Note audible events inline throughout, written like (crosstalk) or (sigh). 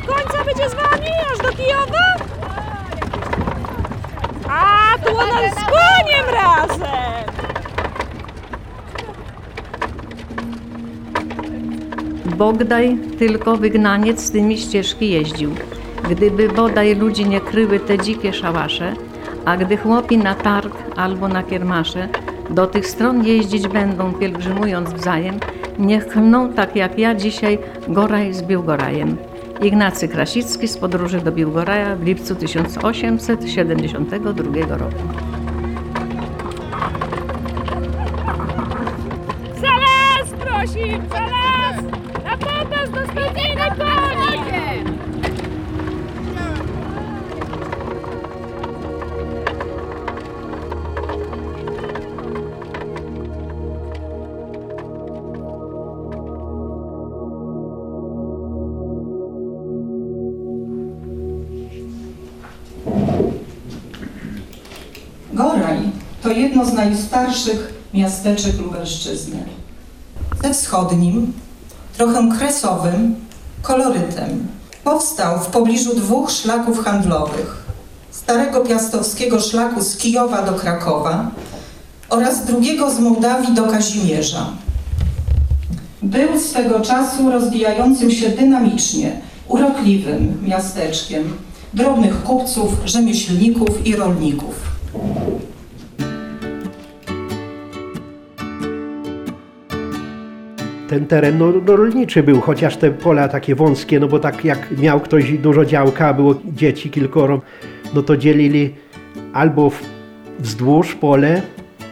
do końca będzie z wami? Aż do Kijowa? A, tu ona z koniem razem! Bogdaj tylko wygnaniec tymi ścieżki jeździł. Gdyby bodaj ludzi nie kryły te dzikie szałasze, a gdy chłopi na targ albo na kiermasze do tych stron jeździć będą, pielgrzymując wzajem, niech chną tak jak ja dzisiaj Goraj z Biłgorajem. Ignacy Krasicki z podróży do Biłgoraja w lipcu 1872 roku. Zaraz, prosim, zaraz! Jedno z najstarszych miasteczek Lubelszczyzny. Ze wschodnim, trochę kresowym kolorytem. Powstał w pobliżu dwóch szlaków handlowych. Starego piastowskiego szlaku z Kijowa do Krakowa oraz drugiego z Mołdawii do Kazimierza. Był swego czasu rozwijającym się dynamicznie, urokliwym miasteczkiem drobnych kupców, rzemieślników i rolników. Ten teren no, no, rolniczy był, chociaż te pola takie wąskie, no bo tak jak miał ktoś dużo działka, było dzieci kilkoro, no to dzielili albo wzdłuż pole,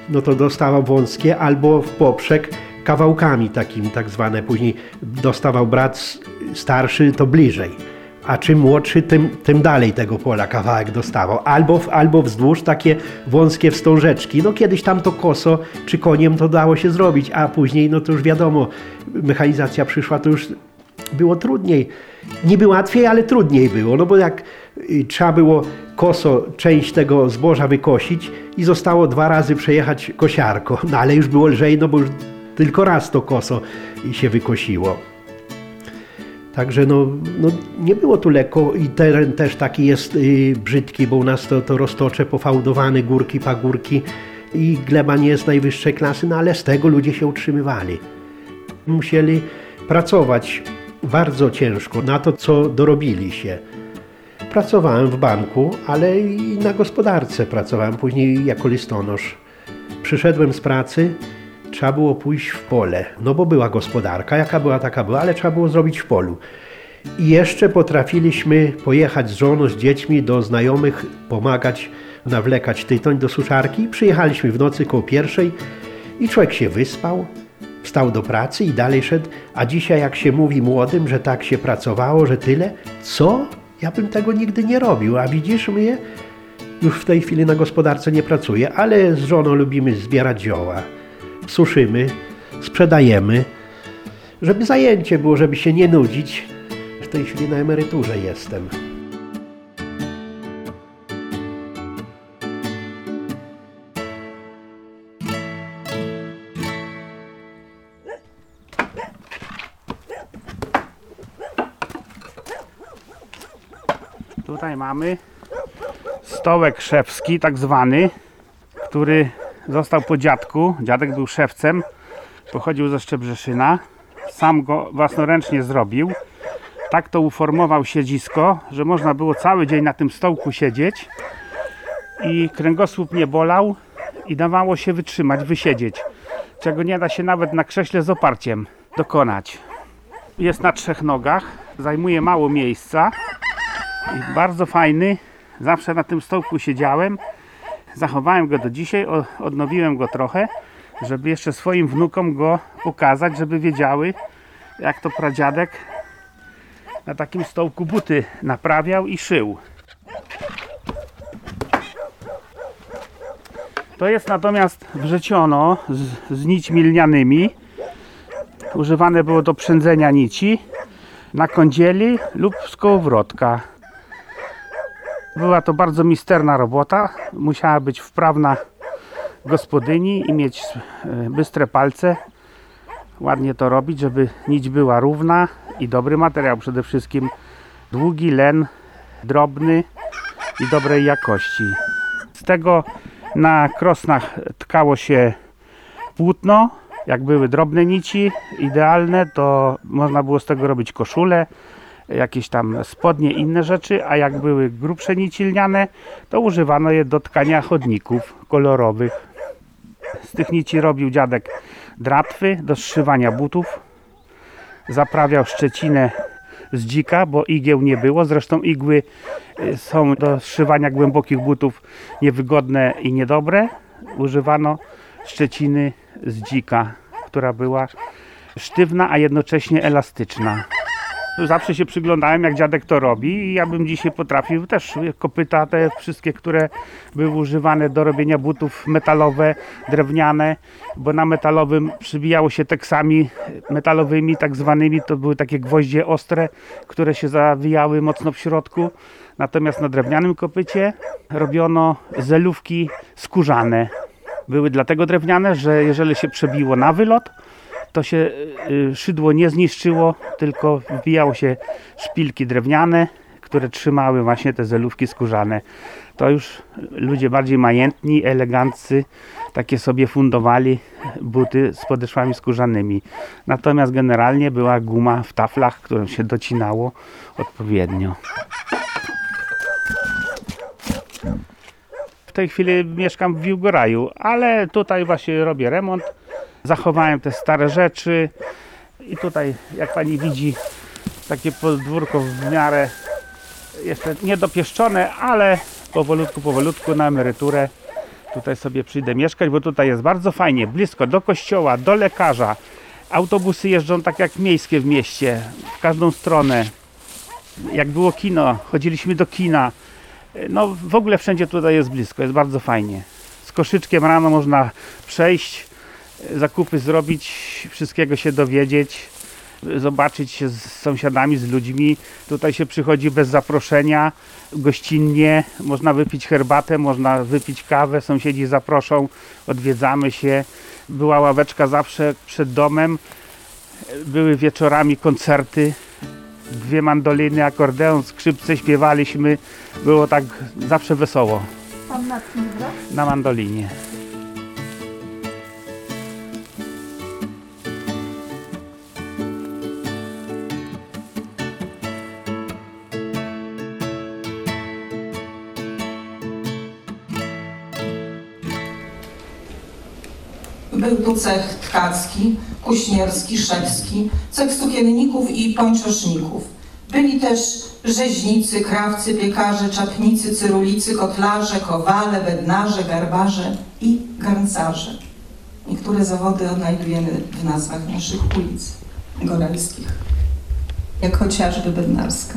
no to dostawał wąskie, albo w poprzek kawałkami takimi tak zwane. Później dostawał brat starszy to bliżej a czym młodszy, tym, tym dalej tego pola kawałek dostawał. Albo, albo wzdłuż takie wąskie wstążeczki. No kiedyś tam to koso czy koniem to dało się zrobić, a później no to już wiadomo, mechanizacja przyszła, to już było trudniej. Niby łatwiej, ale trudniej było, no bo jak y, trzeba było koso część tego zboża wykosić i zostało dwa razy przejechać kosiarko, no ale już było lżej, no bo już tylko raz to koso się wykosiło. Także no, no, nie było tu lekko i teren też taki jest y, brzydki, bo u nas to, to roztocze pofałdowane, górki, pagórki i gleba nie jest najwyższej klasy, no ale z tego ludzie się utrzymywali. Musieli pracować bardzo ciężko na to, co dorobili się. Pracowałem w banku, ale i na gospodarce pracowałem później jako listonosz. Przyszedłem z pracy, trzeba było pójść w pole, no bo była gospodarka, jaka była, taka była, ale trzeba było zrobić w polu. I jeszcze potrafiliśmy pojechać z żoną, z dziećmi do znajomych, pomagać nawlekać tytoń do suszarki. Przyjechaliśmy w nocy koło pierwszej i człowiek się wyspał, wstał do pracy i dalej szedł. A dzisiaj jak się mówi młodym, że tak się pracowało, że tyle, co? Ja bym tego nigdy nie robił, a widzisz mnie? Już w tej chwili na gospodarce nie pracuję, ale z żoną lubimy zbierać zioła suszymy, sprzedajemy, żeby zajęcie było, żeby się nie nudzić. W tej chwili na emeryturze jestem. Tutaj mamy stołek szewski, tak zwany, który Został po dziadku. Dziadek był szewcem. Pochodził ze Szczebrzeszyna. Sam go własnoręcznie zrobił. Tak to uformował siedzisko, że można było cały dzień na tym stołku siedzieć i kręgosłup nie bolał i dawało się wytrzymać, wysiedzieć. Czego nie da się nawet na krześle z oparciem dokonać. Jest na trzech nogach, zajmuje mało miejsca i bardzo fajny. Zawsze na tym stołku siedziałem Zachowałem go do dzisiaj, odnowiłem go trochę, żeby jeszcze swoim wnukom go pokazać, żeby wiedziały, jak to pradziadek na takim stołku buty naprawiał i szył. To jest natomiast wrzeciono z, z nićmi lnianymi. Używane było do przędzenia nici na kądzieli lub z kołowrotka. Była to bardzo misterna robota. Musiała być wprawna gospodyni i mieć e, bystre palce. Ładnie to robić, żeby nić była równa i dobry materiał przede wszystkim, Długi len, drobny i dobrej jakości. Z tego na krosnach tkało się płótno. Jak były drobne nici, idealne, to można było z tego robić koszule, jakieś tam spodnie, inne rzeczy, a jak były grubsze nici lniane, to używano je do tkania chodników kolorowych. Z tych nici robił dziadek dratwy do zszywania butów. Zaprawiał szczecinę z dzika, bo igieł nie było. Zresztą igły y, są do zszywania głębokich butów niewygodne i niedobre. Używano szczeciny z dzika, która była sztywna, a jednocześnie elastyczna. Zawsze się przyglądałem, jak dziadek to robi i ja bym dzisiaj potrafił też kopyta te wszystkie, które były używane do robienia butów metalowe, drewniane, bo na metalowym przybijało się teksami metalowymi, tak zwanymi, to były takie gwoździe ostre, które się zawijały mocno w środku. Natomiast na drewnianym kopycie robiono zelówki skórzane. Były dlatego drewniane, że jeżeli się przebiło na wylot, to się y, szydło nie zniszczyło, tylko wbijało się szpilki drewniane, które trzymały właśnie te zelówki skórzane. To już ludzie bardziej majętni, eleganccy, takie sobie fundowali buty z podeszwami skórzanymi. Natomiast generalnie była guma w taflach, którą się docinało odpowiednio. W tej chwili mieszkam w Wiłgoraju, ale tutaj właśnie robię remont. Zachowałem te stare rzeczy i tutaj, jak pani widzi, takie podwórko w miarę jeszcze niedopieszczone, ale powolutku, powolutku na emeryturę tutaj sobie przyjdę mieszkać, bo tutaj jest bardzo fajnie, blisko do kościoła, do lekarza. Autobusy jeżdżą tak jak miejskie w mieście, w każdą stronę. Jak było kino, chodziliśmy do kina. No w ogóle wszędzie tutaj jest blisko, jest bardzo fajnie. Z koszyczkiem rano można przejść, zakupy zrobić, wszystkiego się dowiedzieć, zobaczyć się z sąsiadami, z ludźmi. Tutaj się przychodzi bez zaproszenia, gościnnie, można wypić herbatę, można wypić kawę, sąsiedzi zaproszą, odwiedzamy się. Była ławeczka zawsze przed domem, były wieczorami koncerty, dwie mandoliny, akordeon, skrzypce, śpiewaliśmy. Było tak zawsze wesoło. Pan na czym gra? Na mandolinie. Był tu cech tkacki, kuśnierski, szewski, cech sukienników i pończoszników. Byli też rzeźnicy, krawcy, piekarze, czapnicy, cyrulicy, kotlarze, kowale, bednarze, garbarze i garncarze. Niektóre zawody odnajdujemy w nazwach naszych ulic góralskich, jak chociażby bednarska.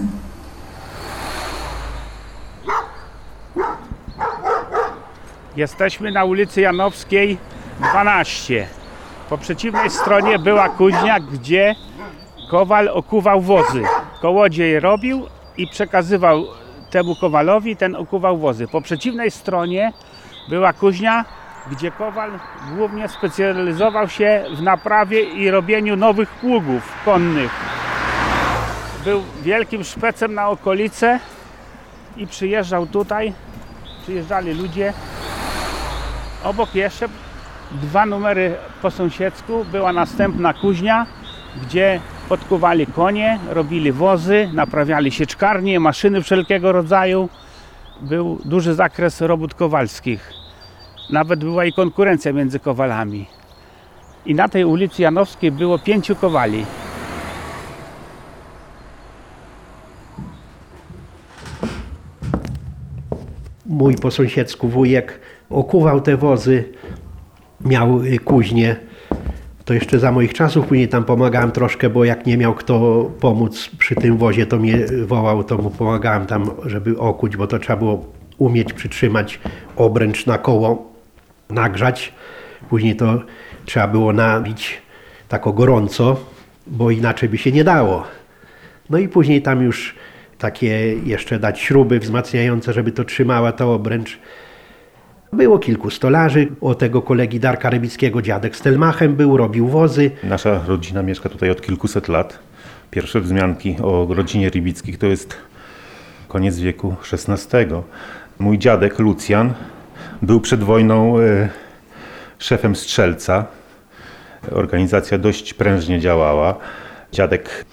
Jesteśmy na ulicy Janowskiej 12. Po przeciwnej stronie była kuźnia, gdzie kowal okuwał wozy. Kołodziej robił i przekazywał temu kowalowi, ten okuwał wozy. Po przeciwnej stronie była kuźnia, gdzie kowal głównie specjalizował się w naprawie i robieniu nowych pługów konnych. Był wielkim szpecem na okolice i przyjeżdżał tutaj, przyjeżdżali ludzie. Obok jeszcze dwa numery po sąsiedzku była następna kuźnia, gdzie podkuwali konie, robili wozy, naprawiali sieczkarnie, maszyny wszelkiego rodzaju. Był duży zakres robót kowalskich. Nawet była i konkurencja między kowalami. I na tej ulicy Janowskiej było pięciu kowali. Mój po sąsiedzku wujek okuwał te wozy, miał y, kuźnię. To jeszcze za moich czasów, później tam pomagałem troszkę, bo jak nie miał kto pomóc przy tym wozie, to mnie wołał, to mu pomagałem tam, żeby okuć, bo to trzeba było umieć przytrzymać obręcz na koło, nagrzać. Później to trzeba było nabić tako gorąco, bo inaczej by się nie dało. No i później tam już takie jeszcze dać śruby wzmacniające, żeby to trzymała to obręcz. Było kilku stolarzy, o tego kolegi Darka Rybickiego dziadek z Telmachem był, robił wozy. Nasza rodzina mieszka tutaj od kilkuset lat. Pierwsze wzmianki o rodzinie Rybickich to jest koniec wieku XVI. Mój dziadek Lucjan był przed wojną e, szefem strzelca. Organizacja dość prężnie działała. Dziadek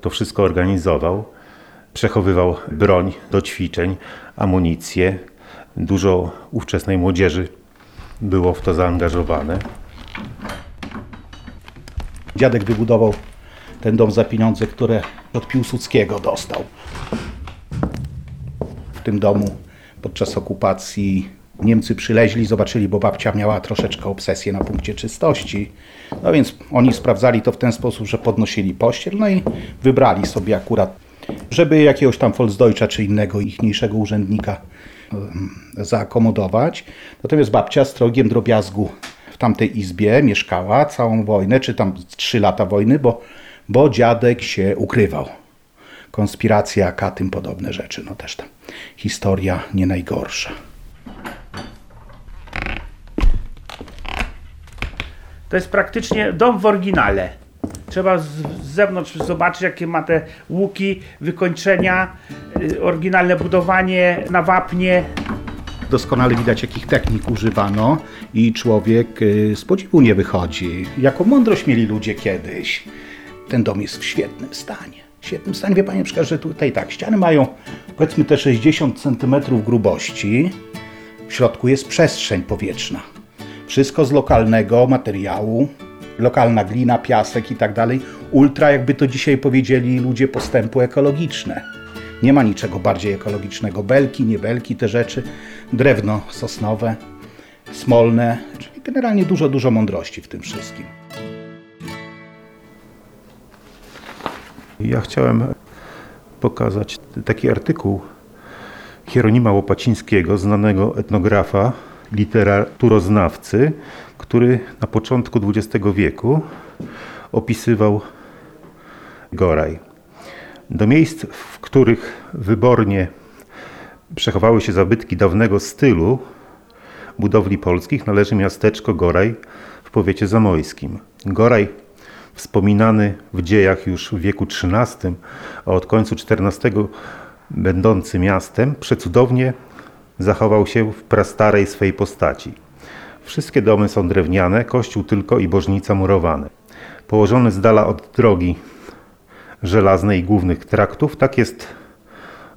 to wszystko organizował. Przechowywał broń do ćwiczeń, amunicję. Dużo ówczesnej młodzieży było w to zaangażowane. Dziadek wybudował ten dom za pieniądze, które od Piłsudskiego dostał. W tym domu podczas okupacji Niemcy przyleźli, zobaczyli, bo babcia miała troszeczkę obsesję na punkcie czystości. No więc oni sprawdzali to w ten sposób, że podnosili pościel, no i wybrali sobie akurat, żeby jakiegoś tam Volksdeutscha czy innego ichniejszego urzędnika zaakomodować. Natomiast babcia z trogiem drobiazgu w tamtej izbie mieszkała całą wojnę, czy tam trzy lata wojny, bo, bo dziadek się ukrywał. Konspiracja, K, tym podobne rzeczy. No też tam historia nie najgorsza. To jest praktycznie dom w oryginale. Trzeba z, z zewnątrz zobaczyć, jakie ma te łuki, wykończenia, y, oryginalne budowanie na wapnie. Doskonale widać, jakich technik używano i człowiek y, z podziwu nie wychodzi. Jaką mądrość mieli ludzie kiedyś. Ten dom jest w świetnym stanie. W świetnym stanie. Wie Panie, przykład, że tutaj tak, ściany mają powiedzmy te 60 cm grubości. W środku jest przestrzeń powietrzna. Wszystko z lokalnego materiału, lokalna glina, piasek i tak dalej. Ultra, jakby to dzisiaj powiedzieli ludzie, postępu ekologiczne. Nie ma niczego bardziej ekologicznego. Belki, nie belki, te rzeczy. Drewno sosnowe, smolne, czyli generalnie dużo, dużo mądrości w tym wszystkim. Ja chciałem pokazać taki artykuł Hieronima Łopacińskiego, znanego etnografa, literaturoznawcy, który na początku XX wieku opisywał Goraj. Do miejsc, w których wybornie przechowały się zabytki dawnego stylu budowli polskich, należy miasteczko Goraj w powiecie zamojskim. Goraj wspominany w dziejach już w wieku XIII, a od końcu XIV będący miastem, przecudownie zachował się w prastarej swej postaci. Wszystkie domy są drewniane, kościół tylko i bożnica murowane. Położony z dala od drogi żelaznej i głównych traktów, tak jest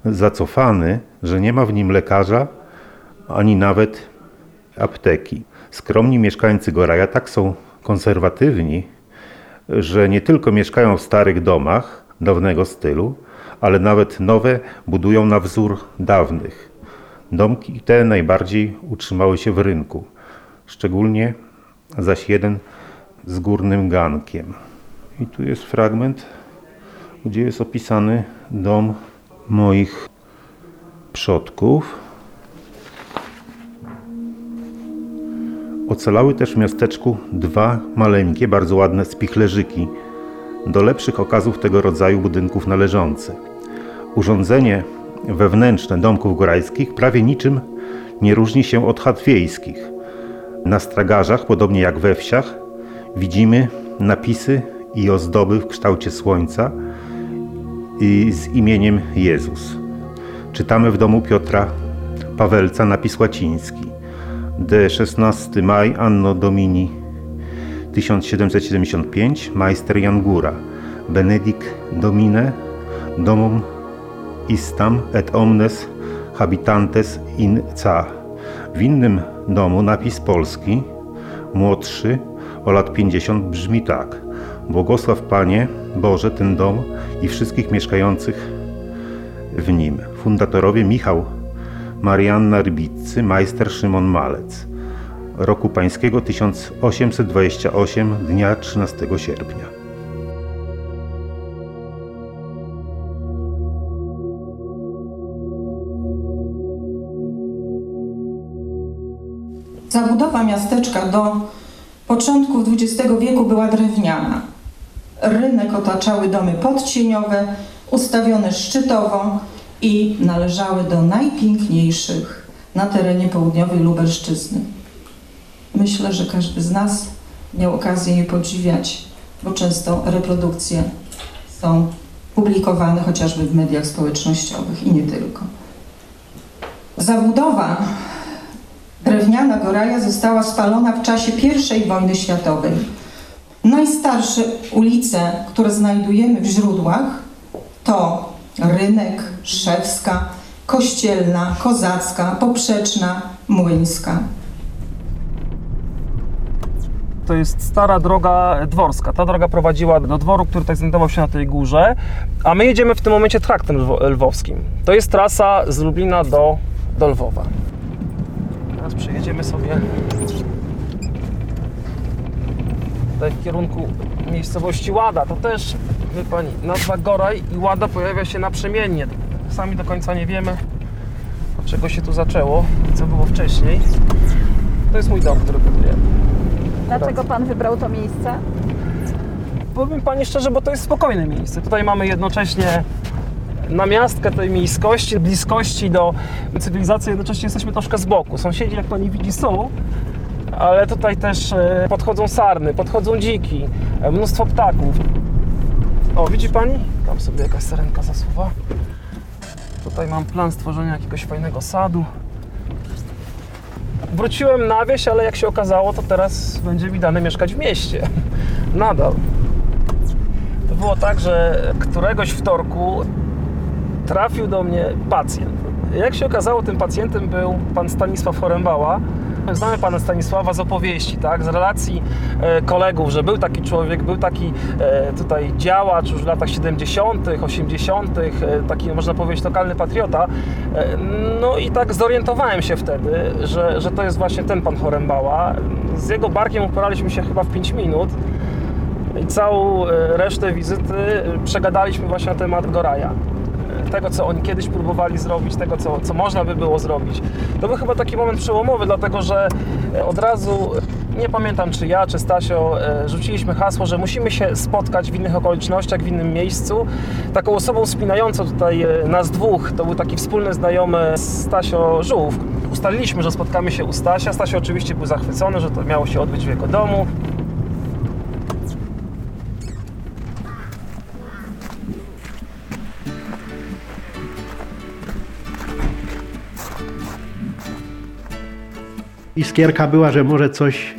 zacofany, że nie ma w nim lekarza ani nawet apteki. Skromni mieszkańcy Goraja tak są konserwatywni, że nie tylko mieszkają w starych domach dawnego stylu, ale nawet nowe budują na wzór dawnych. Domki te najbardziej utrzymały się w rynku, szczególnie zaś jeden z górnym gankiem. I tu jest fragment, gdzie jest opisany dom moich przodków. Ocalały też w miasteczku dwa maleńkie, bardzo ładne spichlerzyki, do lepszych okazów tego rodzaju budynków należące. Urządzenie wewnętrzne domków gorajskich prawie niczym nie różni się od chat wiejskich. Na stragarzach, podobnie jak we wsiach, widzimy napisy i ozdoby w kształcie słońca i z imieniem Jezus. Czytamy w domu Piotra Pawelca napis łaciński. D 16 maj Anno Domini 1775 Majster Jan Góra Benedict Domine Domum istam et omnes habitantes in ca. W innym domu napis polski, młodszy, o lat 50 brzmi tak. Błogosław Panie Boże ten dom i wszystkich mieszkających w nim. Fundatorowie Michał Marianna Rybiccy, majster Szymon Malec. Roku pańskiego 1828, dnia 13 sierpnia. Zabudowa miasteczka do początków XX wieku była drewniana. Rynek otaczały domy podcieniowe, ustawione szczytowo i należały do najpiękniejszych na terenie południowej Lubelszczyzny. Myślę, że każdy z nas miał okazję je podziwiać, bo często reprodukcje są publikowany chociażby w mediach społecznościowych i nie tylko. Zabudowa drewniana Goraja została spalona w czasie I wojny światowej. Najstarsze ulice, które znajdujemy w źródłach, to Rynek, Szewska, Kościelna, Kozacka, Poprzeczna, Młyńska. To jest stara droga dworska. Ta droga prowadziła do dworu, który tak znajdował się na tej górze, a my jedziemy w tym momencie traktem lwo- lwowskim. To jest trasa z Lublina do, do Lwowa. Przejedziemy sobie tutaj w kierunku miejscowości Łada. To też, wie Pani, nazwa Goraj i Łada pojawia się naprzemiennie. Sami do końca nie wiemy, od czego się tu zaczęło, co było wcześniej. To jest mój dom, który budujemy. Dlaczego pan wybrał to miejsce? Powiem Pani szczerze, bo to jest spokojne miejsce. Tutaj mamy jednocześnie namiastkę tej miejskości, bliskości do cywilizacji, jednocześnie jesteśmy troszkę z boku. Sąsiedzi, jak Pani widzi, są, ale tutaj też e, podchodzą sarny, podchodzą dziki, e, mnóstwo ptaków. O, widzi Pani? Tam sobie jakaś sarenka zasuwa. Tutaj mam plan stworzenia jakiegoś fajnego sadu. Wróciłem na wieś, ale jak się okazało, to teraz będzie mi dane mieszkać w mieście. (laughs) Nadal. To było tak, że któregoś wtorku trafił do mnie pacjent. Jak się okazało, tym pacjentem był pan Stanisław Chorembała. Znamy pana Stanisława z opowieści, tak? z relacji e, kolegów, że był taki człowiek, był taki e, tutaj działacz już w latach 70., 80., e, taki można powiedzieć lokalny patriota. No i tak zorientowałem się wtedy, że, że to jest właśnie ten pan Chorembała. Z jego barkiem uporaliśmy się chyba w 5 minut. I całą resztę wizyty przegadaliśmy właśnie na temat Goraja. Tego, co oni kiedyś próbowali zrobić, tego, co, co można by było zrobić. To był chyba taki moment przełomowy, dlatego że e, od razu, e, nie pamiętam czy ja, czy Stasio, e, rzuciliśmy hasło, że musimy się spotkać w innych okolicznościach, w innym miejscu. Taką osobą spinającą tutaj nas dwóch, to był taki wspólny znajomy Stasio Żółw. Ustaliliśmy, że spotkamy się u Stasia. Stasio oczywiście był zachwycony, że to miało się odbyć w jego domu. Iskierka była, że może coś,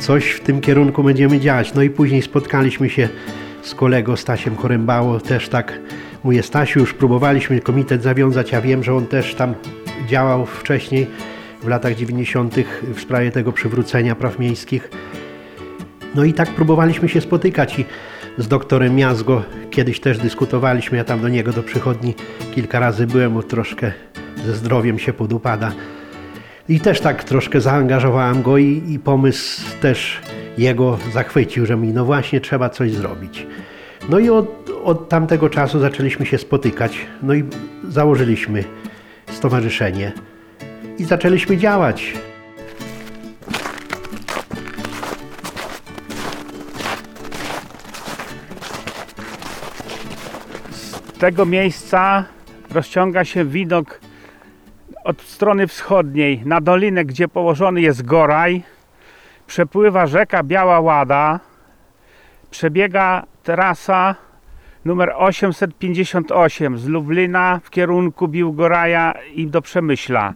coś w tym kierunku będziemy działać. No i później spotkaliśmy się z kolegą Stasiem Chorębało, też tak mówię, Stasiu, już próbowaliśmy komitet zawiązać, ja wiem, że on też tam działał wcześniej, w latach 90. w sprawie tego przywrócenia praw miejskich. No i tak próbowaliśmy się spotykać i z doktorem Miazgo kiedyś też dyskutowaliśmy, ja tam do niego do przychodni kilka razy byłem, bo troszkę ze zdrowiem się podupada. I też tak troszkę zaangażowałem go i, i pomysł też jego zachwycił, że mi no właśnie trzeba coś zrobić. No i od, od tamtego czasu zaczęliśmy się spotykać, no i założyliśmy stowarzyszenie i zaczęliśmy działać. Z tego miejsca rozciąga się widok od strony wschodniej na dolinę, gdzie położony jest Goraj. Przepływa rzeka Biała Łada. Przebiega trasa numer 858 z Lublina w kierunku Biłgoraja i do Przemyśla.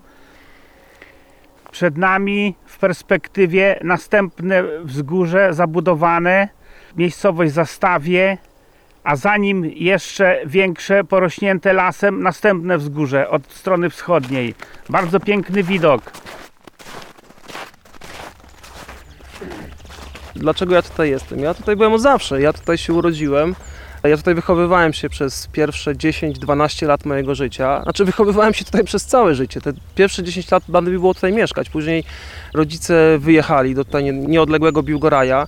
Przed nami w perspektywie następne wzgórze zabudowane, miejscowość Zastawie, a za nim jeszcze większe, porośnięte lasem, następne wzgórze od strony wschodniej. Bardzo piękny widok. Dlaczego ja tutaj jestem? Ja tutaj byłem od zawsze, ja tutaj się urodziłem. Ja tutaj wychowywałem się przez pierwsze 10-12 lat mojego życia. Znaczy wychowywałem się tutaj przez całe życie. Te pierwsze 10 lat będę mi było tutaj mieszkać. Później rodzice wyjechali do tutaj nie- nieodległego Biłgoraja.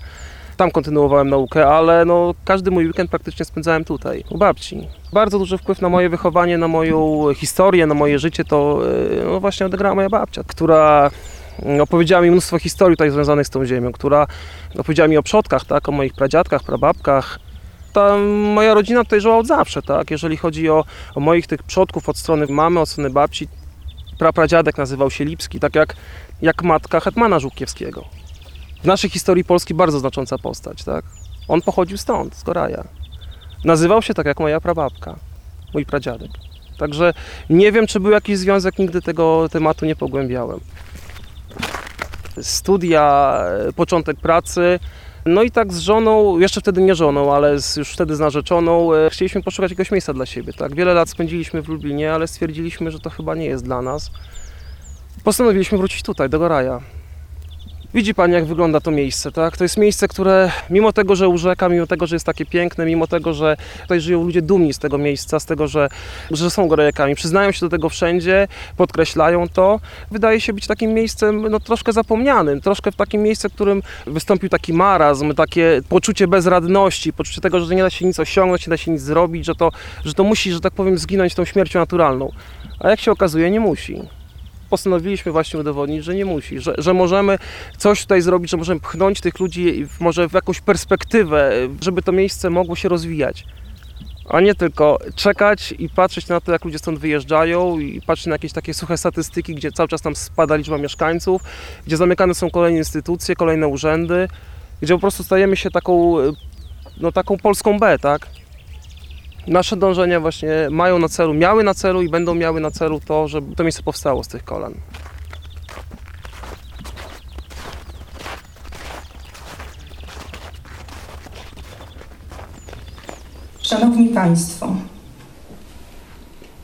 Tam kontynuowałem naukę, ale no, każdy mój weekend praktycznie spędzałem tutaj, u babci. Bardzo duży wpływ na moje wychowanie, na moją historię, na moje życie to yy, no, właśnie odegrała moja babcia, która mm, opowiedziała mi mnóstwo historii tutaj związanych z tą ziemią, która opowiedziała mi o przodkach, tak, o moich pradziadkach, prababkach. Ta moja rodzina tutaj żyła od zawsze, tak, jeżeli chodzi o, o moich tych przodków od strony mamy, od strony babci. Prapradziadek nazywał się Lipski, tak jak, jak matka hetmana Żółkiewskiego. W naszej historii Polski bardzo znacząca postać, tak. On pochodził stąd, z Goraja. Nazywał się tak jak moja prababka, mój pradziadek. Także nie wiem, czy był jakiś związek, nigdy tego tematu nie pogłębiałem. Studia, początek pracy. No i tak z żoną, jeszcze wtedy nie żoną, ale z, już wtedy z narzeczoną, e, chcieliśmy poszukać jakiegoś miejsca dla siebie. Tak? Wiele lat spędziliśmy w Lublinie, ale stwierdziliśmy, że to chyba nie jest dla nas. Postanowiliśmy wrócić tutaj, do Goraja. Widzi Pani, jak wygląda to miejsce, tak? To jest miejsce, które mimo tego, że urzeka, mimo tego, że jest takie piękne, mimo tego, że tutaj żyją ludzie dumni z tego miejsca, z tego, że, że są gorajakami, przyznają się do tego wszędzie, podkreślają to, wydaje się być takim miejscem no, troszkę zapomnianym, troszkę w takim miejscu, w którym wystąpił taki marazm, takie poczucie bezradności, poczucie tego, że nie da się nic osiągnąć, nie da się nic zrobić, że to, że to musi, że tak powiem, zginąć tą śmiercią naturalną. A jak się okazuje, nie musi postanowiliśmy właśnie udowodnić, że nie musi, że, że możemy coś tutaj zrobić, że możemy pchnąć tych ludzi w, może w jakąś perspektywę, żeby to miejsce mogło się rozwijać. A nie tylko czekać i patrzeć na to, jak ludzie stąd wyjeżdżają i patrzeć na jakieś takie suche statystyki, gdzie cały czas tam spada liczba mieszkańców, gdzie zamykane są kolejne instytucje, kolejne urzędy, gdzie po prostu stajemy się taką, no, taką Polską B, tak? Nasze dążenia właśnie mają na celu, miały na celu i będą miały na celu to, żeby to miejsce powstało z tych kolan. Szanowni Państwo,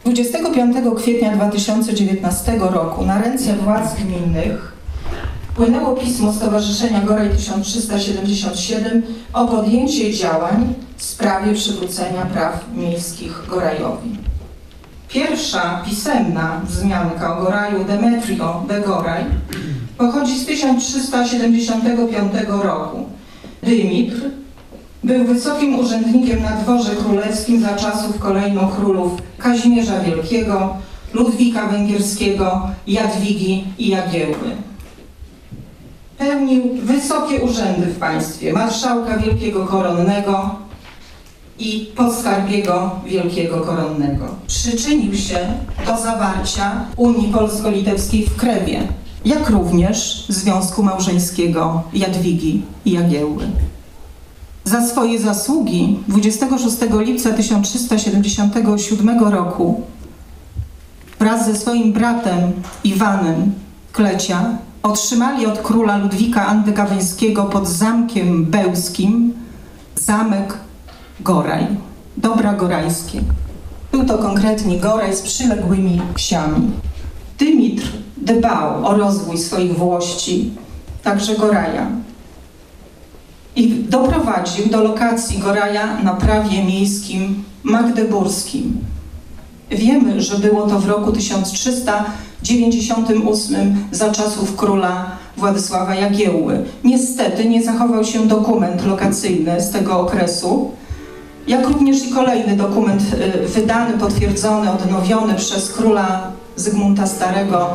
25 kwietnia 2019 roku na ręce władz gminnych wpłynęło pismo Stowarzyszenia Goraj 1377 o podjęcie działań w sprawie przywrócenia praw miejskich Gorajowi. Pierwsza pisemna wzmianka o Goraju Demetrio de Goraj pochodzi z 1375 roku. Dymitr był wysokim urzędnikiem na dworze królewskim za czasów kolejno królów Kazimierza Wielkiego, Ludwika Węgierskiego, Jadwigi i Jagiełły. Pełnił wysokie urzędy w państwie, marszałka wielkiego koronnego i podskarbiego wielkiego koronnego. Przyczynił się do zawarcia Unii Polsko-Litewskiej w Krewie, jak również Związku Małżeńskiego Jadwigi i Jagiełły. Za swoje zasługi 26 lipca 1377 roku wraz ze swoim bratem Iwanem Klecia otrzymali od króla Ludwika Antygaweńskiego pod Zamkiem Bełskim zamek Goraj, dobra gorajskie. Był to konkretnie Goraj z przyległymi wsiami. Dymitr dbał o rozwój swoich włości, także Goraja. I doprowadził do lokacji Goraja na prawie miejskim magdeburskim. Wiemy, że było to w roku 1398 za czasów króla Władysława Jagiełły. Niestety nie zachował się dokument lokacyjny z tego okresu, jak również i kolejny dokument y, wydany, potwierdzony, odnowiony przez króla Zygmunta Starego.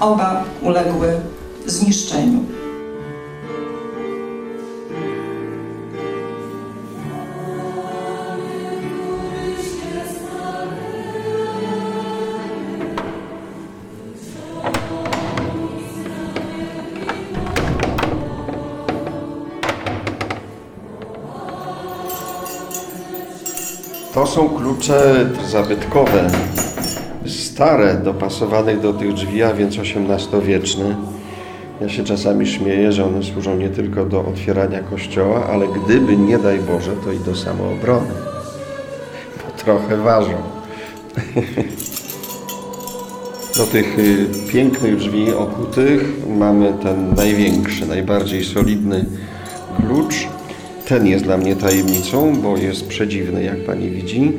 Oba uległy zniszczeniu. Są klucze zabytkowe, stare, dopasowane do tych drzwi, a więc XVIII-wieczne. Ja się czasami śmieję, że one służą nie tylko do otwierania kościoła, ale gdyby, nie daj Boże, to i do samoobrony. Bo trochę ważą. (laughs) Do tych y, pięknych drzwi okutych mamy ten największy, najbardziej solidny klucz. Ten jest dla mnie tajemnicą, bo jest przedziwny, jak pani widzi.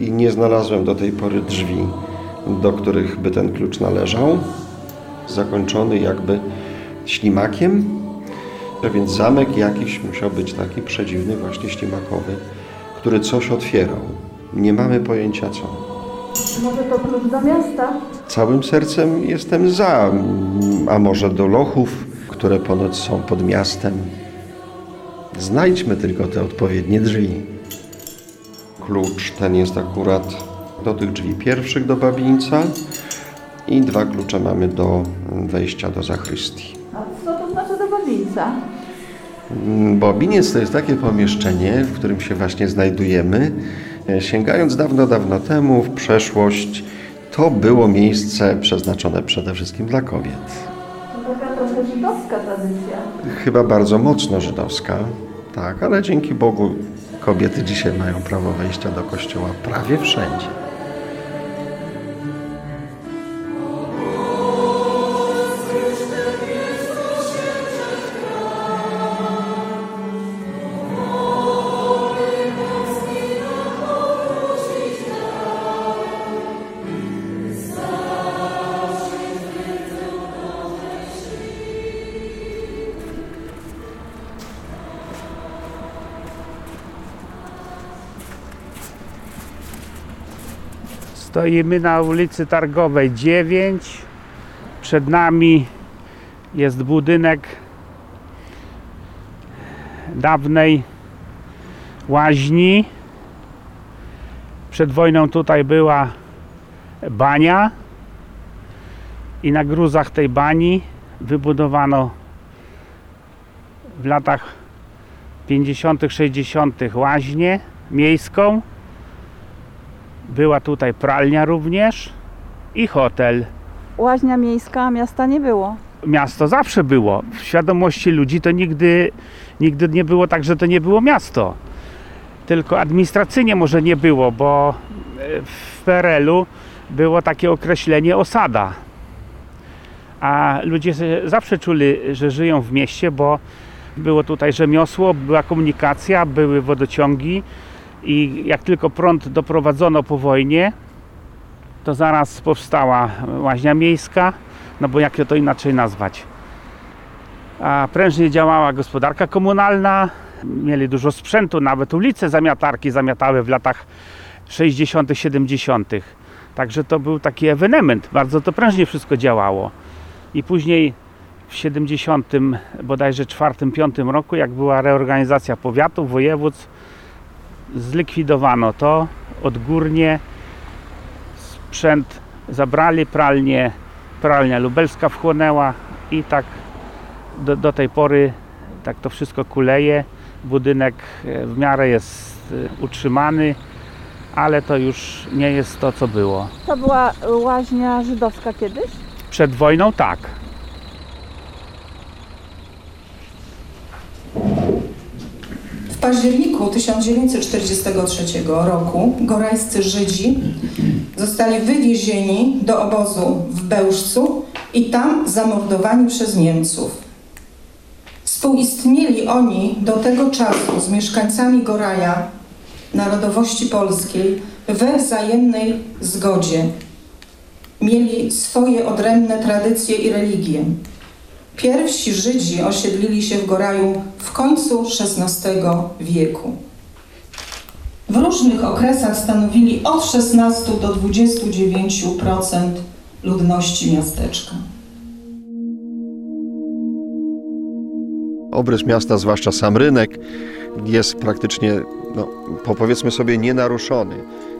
I nie znalazłem do tej pory drzwi, do których by ten klucz należał. Zakończony jakby ślimakiem. A więc zamek jakiś musiał być taki przedziwny, właśnie ślimakowy, który coś otwierał. Nie mamy pojęcia co. Może to klucz do miasta? Całym sercem jestem za, a może do lochów, które ponoć są pod miastem. Znajdźmy tylko te odpowiednie drzwi. Klucz ten jest akurat do tych drzwi pierwszych do Babińca i dwa klucze mamy do wejścia do zachrystii. A co to znaczy do Babińca? Mm, Bobiniec to jest takie pomieszczenie, w którym się właśnie znajdujemy. E, Sięgając dawno, dawno temu w przeszłość, to było miejsce przeznaczone przede wszystkim dla kobiet. To taka trochę żydowska tradycja. Chyba bardzo mocno żydowska, tak, ale dzięki Bogu kobiety dzisiaj mają prawo wejścia do kościoła prawie wszędzie. Stoimy na ulicy Targowej 9. Przed nami jest budynek dawnej łaźni. Przed wojną tutaj była bania i na gruzach tej bani wybudowano w latach 50., 60. łaźnię miejską. Była tutaj pralnia również i hotel. Łaźnia miejska, a miasta nie było. Miasto zawsze było. W świadomości ludzi to nigdy, nigdy nie było tak, że to nie było miasto. Tylko administracyjnie może nie było, bo e, w PRL-u było takie określenie osada. A ludzie zawsze czuli, że żyją w mieście, bo było tutaj rzemiosło, była komunikacja, były wodociągi i jak tylko prąd doprowadzono po wojnie, to zaraz powstała łaźnia miejska, no bo jak to inaczej nazwać. A prężnie działała gospodarka komunalna, mieli dużo sprzętu, nawet ulice zamiatarki zamiatały w latach 60., 70. Także to był taki ewenement, bardzo to prężnie wszystko działało. I później w 70 bodajże 4-5 roku, jak była reorganizacja powiatów, województw, zlikwidowano to odgórnie. Sprzęt zabrali, pralnię, pralnia lubelska wchłonęła i tak do, do tej pory tak to wszystko kuleje. Budynek e, w miarę jest e, utrzymany, ale to już nie jest to, co było. To była łaźnia żydowska kiedyś? Przed wojną tak. W październiku 1943 roku gorajscy Żydzi zostali wywiezieni do obozu w Bełżcu i tam zamordowani przez Niemców. Współistnieli oni do tego czasu z mieszkańcami Goraja, narodowości polskiej, we wzajemnej zgodzie. Mieli swoje odrębne tradycje i religie. Pierwsi Żydzi osiedlili się w Goraju w końcu XVI wieku. W różnych okresach stanowili od 16 do 29% ludności miasteczka. Obrys miasta, zwłaszcza sam rynek, jest praktycznie, no, po- powiedzmy sobie, nienaruszony.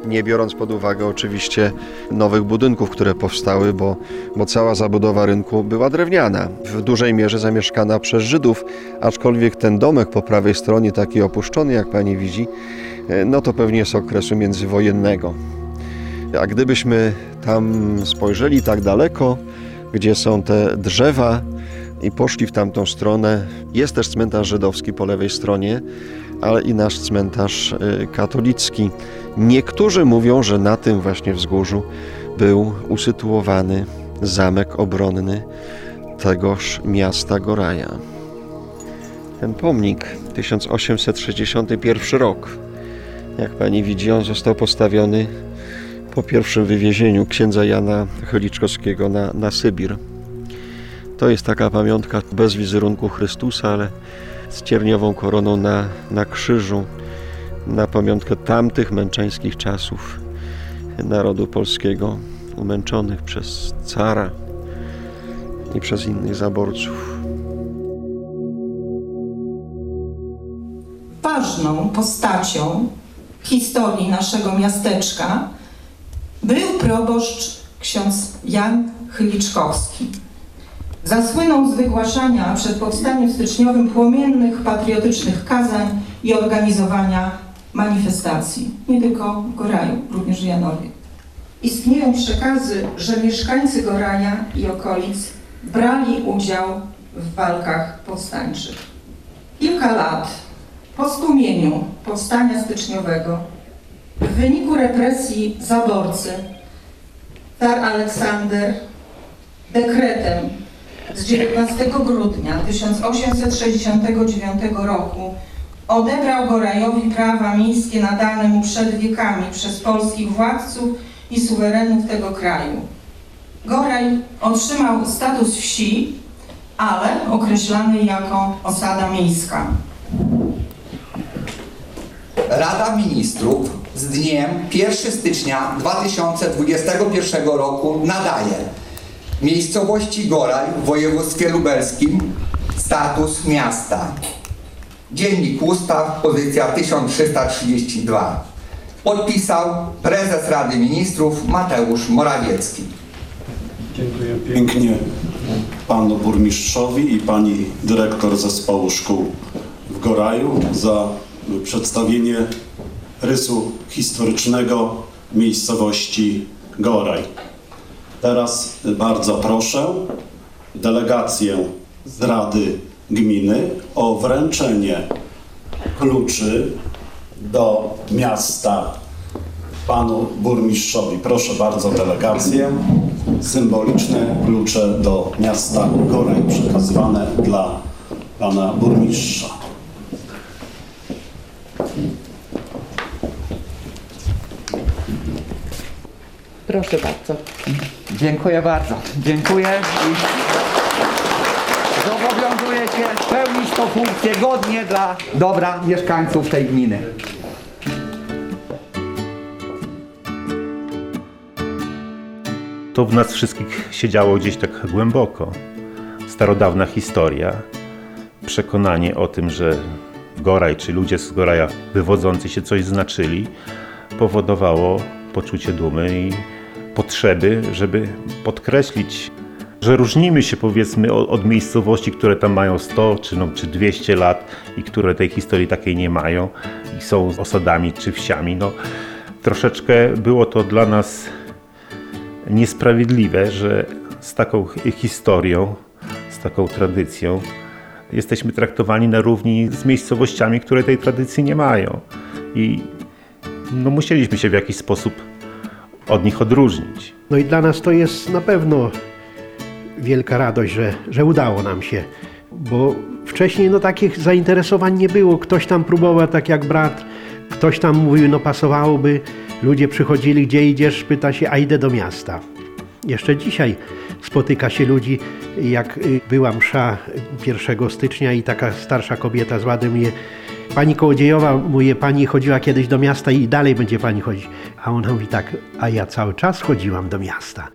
Nie biorąc pod uwagę oczywiście nowych budynków, które powstały, bo, bo cała zabudowa rynku była drewniana, w dużej mierze zamieszkana przez Żydów, aczkolwiek ten domek po prawej stronie, taki opuszczony, jak pani widzi, e, no to pewnie z okresu międzywojennego. A gdybyśmy tam spojrzeli tak daleko, gdzie są te drzewa, i poszli w tamtą stronę. Jest też cmentarz żydowski po lewej stronie, ale i nasz cmentarz y, katolicki. Niektórzy mówią, że na tym właśnie wzgórzu był usytuowany zamek obronny tegoż miasta Goraja. Ten pomnik 1861 rok. Jak pani widzi, on został postawiony po pierwszym wywiezieniu księdza Jana Chyliczkowskiego na, na Sybir. To jest taka pamiątka bez wizerunku Chrystusa, ale z cierniową koroną na, na krzyżu, na pamiątkę tamtych męczeńskich czasów narodu polskiego, umęczonych przez cara i przez innych zaborców. Ważną postacią historii naszego miasteczka był proboszcz ksiądz Jan Chyliczkowski. Zasłynął z wygłaszania przed powstaniem styczniowym płomiennych, patriotycznych kazań i organizowania manifestacji. Nie tylko w Goraju, również w Janowie. Istnieją przekazy, że mieszkańcy Goraja i okolic brali udział w walkach powstańczych. Kilka lat po stłumieniu powstania styczniowego w wyniku represji zaborcy car Aleksander dekretem z 19 grudnia 1869 roku odebrał Gorajowi prawa miejskie nadane mu przed wiekami przez polskich władców i suwerenów tego kraju. Goraj otrzymał status wsi, ale określany jako osada miejska. Rada Ministrów z dniem 1 stycznia 2021 roku nadaje miejscowości Goraj w województwie lubelskim status miasta. Dziennik Ustaw, pozycja 1332. Podpisał prezes Rady Ministrów Mateusz Morawiecki. Dziękuję pięknie panu burmistrzowi i pani dyrektor zespołu szkół w Goraju za przedstawienie rysu historycznego miejscowości Goraj. Teraz bardzo proszę delegację z Rady Gminy o wręczenie kluczy do miasta panu burmistrzowi. Proszę bardzo delegację. Symboliczne klucze do miasta Goraj przekazywane dla pana burmistrza. Proszę bardzo. Dziękuję bardzo. Dziękuję i zobowiązuję się pełnić tą funkcję godnie dla dobra mieszkańców tej gminy. To w nas wszystkich siedziało gdzieś tak głęboko. Starodawna historia, przekonanie o tym, że Goraj czy ludzie z Goraja wywodzący się coś znaczyli, powodowało poczucie dumy i potrzeby, żeby podkreślić, że różnimy się powiedzmy od, miejscowości, które tam mają 100 czy, no, czy 200 lat i które tej historii takiej nie mają i są osadami czy wsiami. No, troszeczkę było to dla nas niesprawiedliwe, że z taką hi- historią, z taką tradycją jesteśmy traktowani na równi z miejscowościami, które tej tradycji nie mają. I no, musieliśmy się w jakiś sposób od nich odróżnić. No i dla nas to jest na pewno wielka radość, że, że udało nam się, bo wcześniej no takich zainteresowań nie było. Ktoś tam próbował, tak jak brat, ktoś tam mówił, no pasowałoby, ludzie przychodzili, gdzie idziesz, pyta się, a idę do miasta. Jeszcze dzisiaj spotyka się ludzi, jak y, była msza 1 stycznia i taka starsza kobieta z ładem je Pani Kołodziejowa, mówię, pani chodziła kiedyś do miasta i dalej będzie pani chodzić. A ona mówi tak, a ja cały czas chodziłam do miasta.